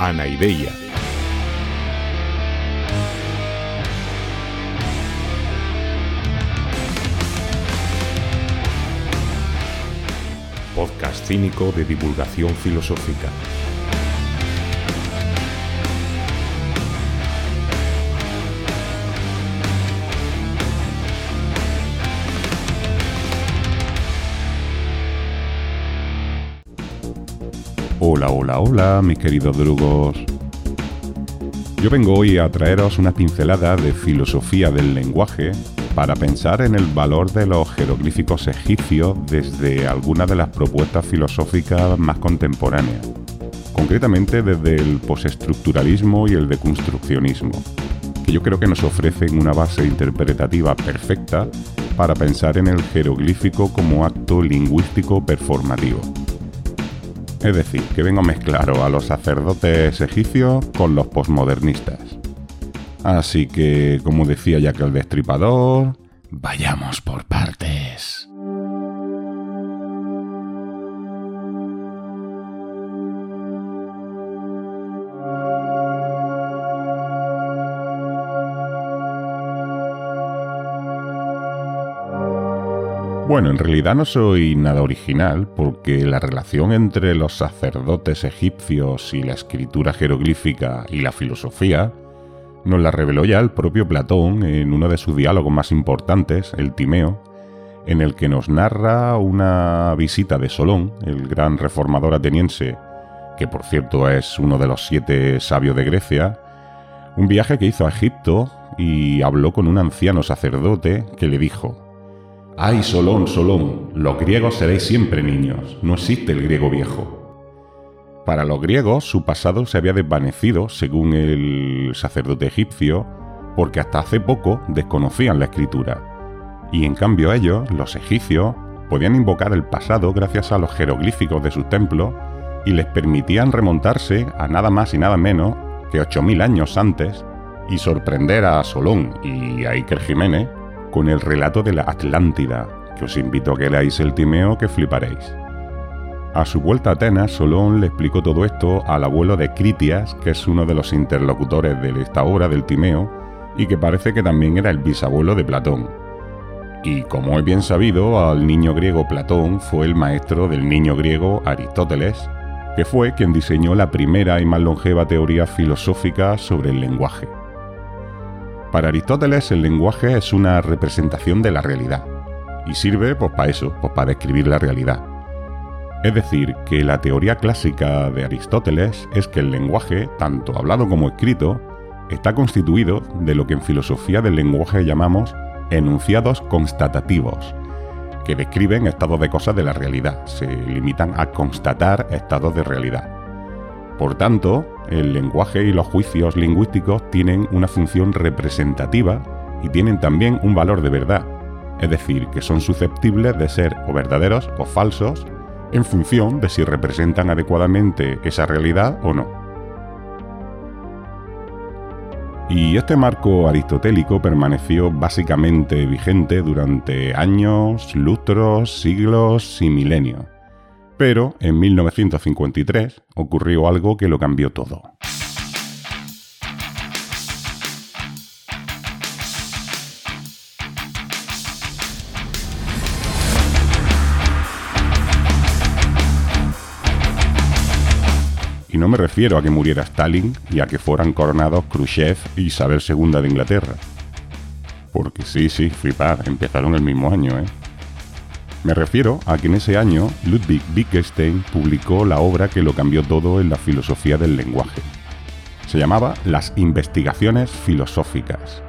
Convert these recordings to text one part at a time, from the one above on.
Anaideia. Podcast cínico de divulgación filosófica. Hola, hola, hola, mis queridos drugos. Yo vengo hoy a traeros una pincelada de filosofía del lenguaje para pensar en el valor de los jeroglíficos egipcios desde alguna de las propuestas filosóficas más contemporáneas, concretamente desde el postestructuralismo y el deconstruccionismo, que yo creo que nos ofrecen una base interpretativa perfecta para pensar en el jeroglífico como acto lingüístico performativo. Es decir, que vengo a mezclar a los sacerdotes egipcios con los posmodernistas. Así que, como decía que el destripador, vayamos por partes. Bueno, en realidad no soy nada original porque la relación entre los sacerdotes egipcios y la escritura jeroglífica y la filosofía nos la reveló ya el propio Platón en uno de sus diálogos más importantes, el Timeo, en el que nos narra una visita de Solón, el gran reformador ateniense, que por cierto es uno de los siete sabios de Grecia, un viaje que hizo a Egipto y habló con un anciano sacerdote que le dijo, Ay, Solón, Solón, los griegos seréis siempre niños, no existe el griego viejo. Para los griegos, su pasado se había desvanecido, según el sacerdote egipcio, porque hasta hace poco desconocían la escritura. Y en cambio ellos, los egipcios, podían invocar el pasado gracias a los jeroglíficos de sus templos y les permitían remontarse a nada más y nada menos que 8.000 años antes y sorprender a Solón y a Iker Jiménez con el relato de la Atlántida, que os invito a que leáis el Timeo que fliparéis. A su vuelta a Atenas, Solón le explicó todo esto al abuelo de Critias, que es uno de los interlocutores de esta obra del Timeo, y que parece que también era el bisabuelo de Platón. Y como es bien sabido, al niño griego Platón fue el maestro del niño griego Aristóteles, que fue quien diseñó la primera y más longeva teoría filosófica sobre el lenguaje. Para Aristóteles el lenguaje es una representación de la realidad y sirve pues para eso, pues para describir la realidad. Es decir, que la teoría clásica de Aristóteles es que el lenguaje, tanto hablado como escrito, está constituido de lo que en filosofía del lenguaje llamamos enunciados constatativos, que describen estados de cosas de la realidad, se limitan a constatar estados de realidad. Por tanto, el lenguaje y los juicios lingüísticos tienen una función representativa y tienen también un valor de verdad, es decir, que son susceptibles de ser o verdaderos o falsos en función de si representan adecuadamente esa realidad o no. Y este marco aristotélico permaneció básicamente vigente durante años, lustros, siglos y milenios. Pero en 1953 ocurrió algo que lo cambió todo. Y no me refiero a que muriera Stalin y a que fueran coronados Khrushchev y Isabel II de Inglaterra. Porque sí, sí, flipar, empezaron el mismo año, ¿eh? Me refiero a que en ese año Ludwig Wittgenstein publicó la obra que lo cambió todo en la filosofía del lenguaje. Se llamaba Las investigaciones filosóficas.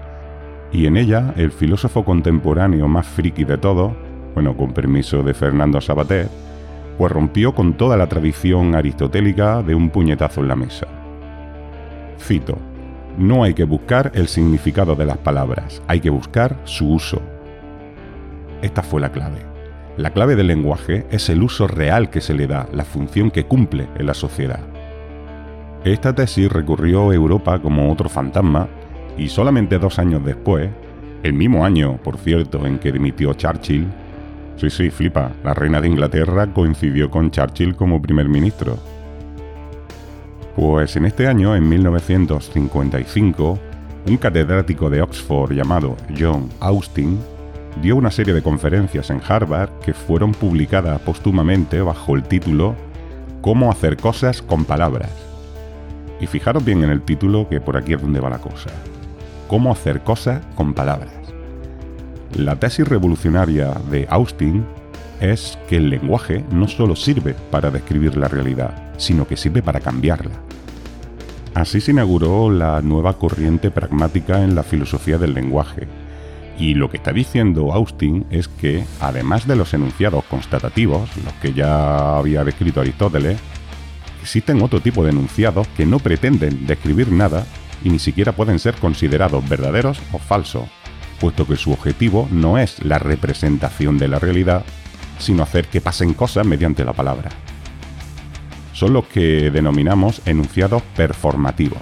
Y en ella el filósofo contemporáneo más friki de todo, bueno, con permiso de Fernando Sabater, pues rompió con toda la tradición aristotélica de un puñetazo en la mesa. Cito, no hay que buscar el significado de las palabras, hay que buscar su uso. Esta fue la clave. La clave del lenguaje es el uso real que se le da, la función que cumple en la sociedad. Esta tesis recurrió a Europa como otro fantasma y solamente dos años después, el mismo año, por cierto, en que dimitió Churchill, sí, sí, flipa, la reina de Inglaterra coincidió con Churchill como primer ministro. Pues en este año, en 1955, un catedrático de Oxford llamado John Austin dio una serie de conferencias en Harvard que fueron publicadas póstumamente bajo el título Cómo hacer cosas con palabras. Y fijaros bien en el título que por aquí es donde va la cosa. Cómo hacer cosas con palabras. La tesis revolucionaria de Austin es que el lenguaje no solo sirve para describir la realidad, sino que sirve para cambiarla. Así se inauguró la nueva corriente pragmática en la filosofía del lenguaje, y lo que está diciendo Austin es que, además de los enunciados constatativos, los que ya había descrito Aristóteles, existen otro tipo de enunciados que no pretenden describir nada y ni siquiera pueden ser considerados verdaderos o falsos, puesto que su objetivo no es la representación de la realidad, sino hacer que pasen cosas mediante la palabra. Son los que denominamos enunciados performativos.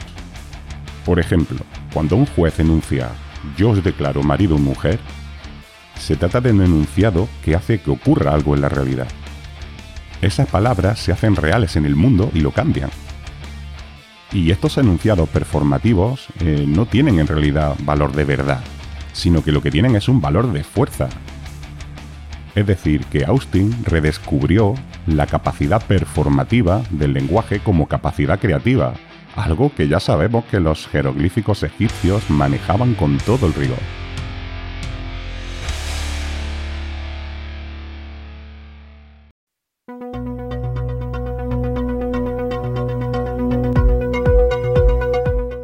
Por ejemplo, cuando un juez enuncia yo os declaro marido o mujer, se trata de un enunciado que hace que ocurra algo en la realidad. Esas palabras se hacen reales en el mundo y lo cambian. Y estos enunciados performativos eh, no tienen en realidad valor de verdad, sino que lo que tienen es un valor de fuerza. Es decir, que Austin redescubrió la capacidad performativa del lenguaje como capacidad creativa, algo que ya sabemos que los jeroglíficos egipcios manejaban con todo el rigor.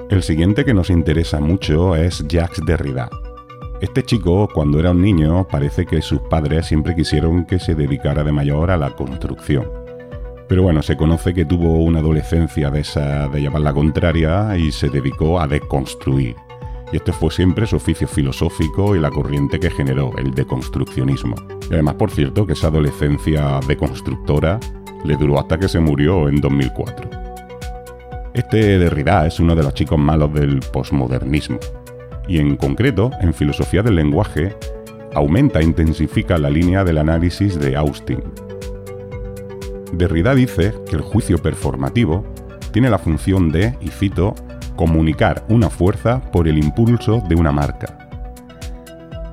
El siguiente que nos interesa mucho es Jacques Derrida. Este chico, cuando era un niño, parece que sus padres siempre quisieron que se dedicara de mayor a la construcción. Pero bueno, se conoce que tuvo una adolescencia de esa de llevar la contraria y se dedicó a deconstruir. Y este fue siempre su oficio filosófico y la corriente que generó, el deconstruccionismo. Y además, por cierto, que esa adolescencia deconstructora le duró hasta que se murió en 2004. Este Derrida es uno de los chicos malos del posmodernismo. Y en concreto, en filosofía del lenguaje, aumenta e intensifica la línea del análisis de Austin, Derrida dice que el juicio performativo tiene la función de, y cito, comunicar una fuerza por el impulso de una marca.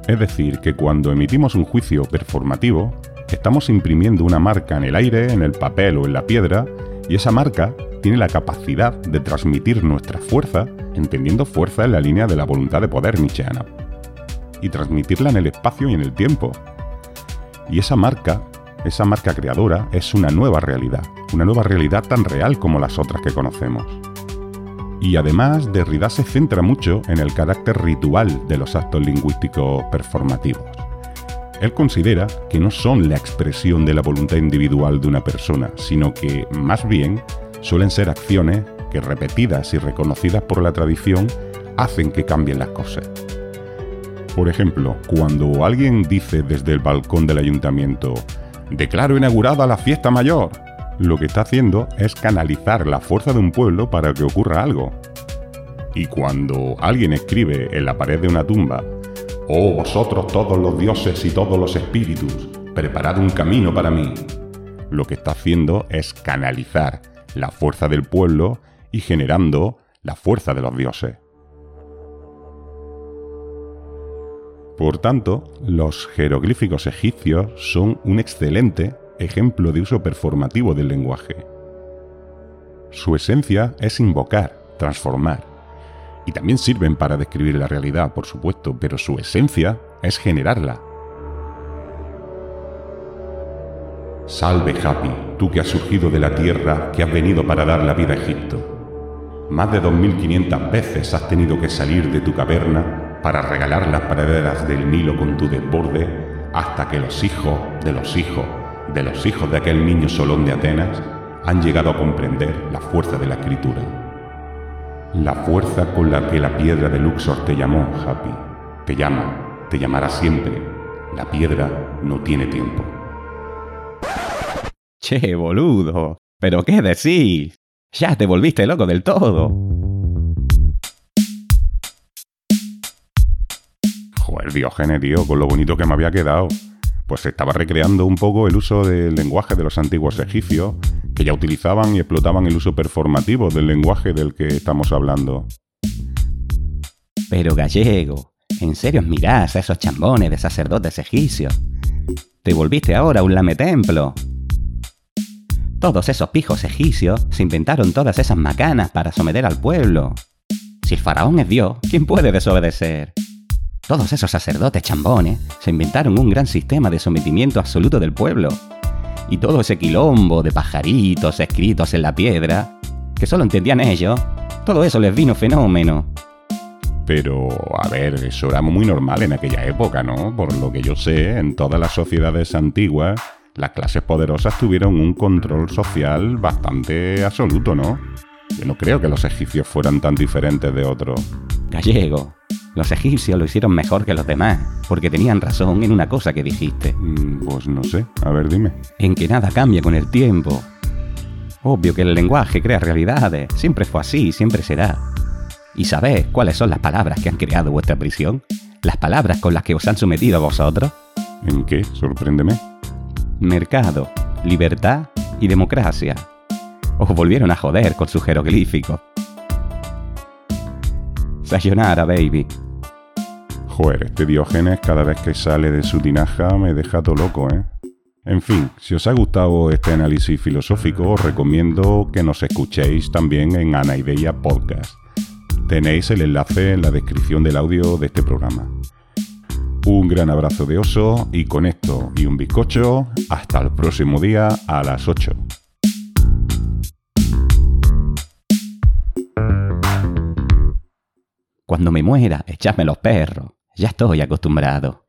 Es decir, que cuando emitimos un juicio performativo, estamos imprimiendo una marca en el aire, en el papel o en la piedra, y esa marca tiene la capacidad de transmitir nuestra fuerza, entendiendo fuerza en la línea de la voluntad de poder nietzscheana, y transmitirla en el espacio y en el tiempo. Y esa marca esa marca creadora es una nueva realidad, una nueva realidad tan real como las otras que conocemos. Y además, Derrida se centra mucho en el carácter ritual de los actos lingüísticos performativos. Él considera que no son la expresión de la voluntad individual de una persona, sino que, más bien, suelen ser acciones que, repetidas y reconocidas por la tradición, hacen que cambien las cosas. Por ejemplo, cuando alguien dice desde el balcón del ayuntamiento, declaro inaugurada la fiesta mayor. Lo que está haciendo es canalizar la fuerza de un pueblo para que ocurra algo. Y cuando alguien escribe en la pared de una tumba, Oh vosotros todos los dioses y todos los espíritus, preparad un camino para mí, lo que está haciendo es canalizar la fuerza del pueblo y generando la fuerza de los dioses. Por tanto, los jeroglíficos egipcios son un excelente ejemplo de uso performativo del lenguaje. Su esencia es invocar, transformar. Y también sirven para describir la realidad, por supuesto, pero su esencia es generarla. Salve Happy, tú que has surgido de la tierra, que has venido para dar la vida a Egipto. Más de 2.500 veces has tenido que salir de tu caverna para regalar las praderas del Nilo con tu desborde hasta que los hijos de los hijos de los hijos de aquel niño solón de Atenas han llegado a comprender la fuerza de la escritura. La fuerza con la que la piedra de Luxor te llamó, Happy. Te llama, te llamará siempre. La piedra no tiene tiempo. Che, boludo. ¿Pero qué decís? Ya te volviste loco del todo. El Diógenes, tío, con lo bonito que me había quedado. Pues estaba recreando un poco el uso del lenguaje de los antiguos egipcios, que ya utilizaban y explotaban el uso performativo del lenguaje del que estamos hablando. Pero gallego, ¿en serio mirás a esos chambones de sacerdotes egipcios? Te volviste ahora un lametemplo. Todos esos pijos egipcios se inventaron todas esas macanas para someter al pueblo. Si el faraón es Dios, ¿quién puede desobedecer? Todos esos sacerdotes chambones se inventaron un gran sistema de sometimiento absoluto del pueblo. Y todo ese quilombo de pajaritos escritos en la piedra, que solo entendían ellos, todo eso les vino fenómeno. Pero, a ver, eso era muy normal en aquella época, ¿no? Por lo que yo sé, en todas las sociedades antiguas, las clases poderosas tuvieron un control social bastante absoluto, ¿no? Yo no creo que los egipcios fueran tan diferentes de otros. Gallego, los egipcios lo hicieron mejor que los demás, porque tenían razón en una cosa que dijiste. Mm, Pues no sé, a ver, dime. En que nada cambia con el tiempo. Obvio que el lenguaje crea realidades, siempre fue así, siempre será. ¿Y sabéis cuáles son las palabras que han creado vuestra prisión? Las palabras con las que os han sometido a vosotros. ¿En qué? Sorpréndeme. Mercado, libertad y democracia. Os volvieron a joder con sus jeroglíficos. Sayonara, baby. Joder, este Diógenes cada vez que sale de su tinaja me deja todo loco, ¿eh? En fin, si os ha gustado este análisis filosófico, os recomiendo que nos escuchéis también en Anaideia Podcast. Tenéis el enlace en la descripción del audio de este programa. Un gran abrazo de oso y con esto y un bizcocho, hasta el próximo día a las 8. Cuando me muera, echadme los perros. Ya estoy acostumbrado.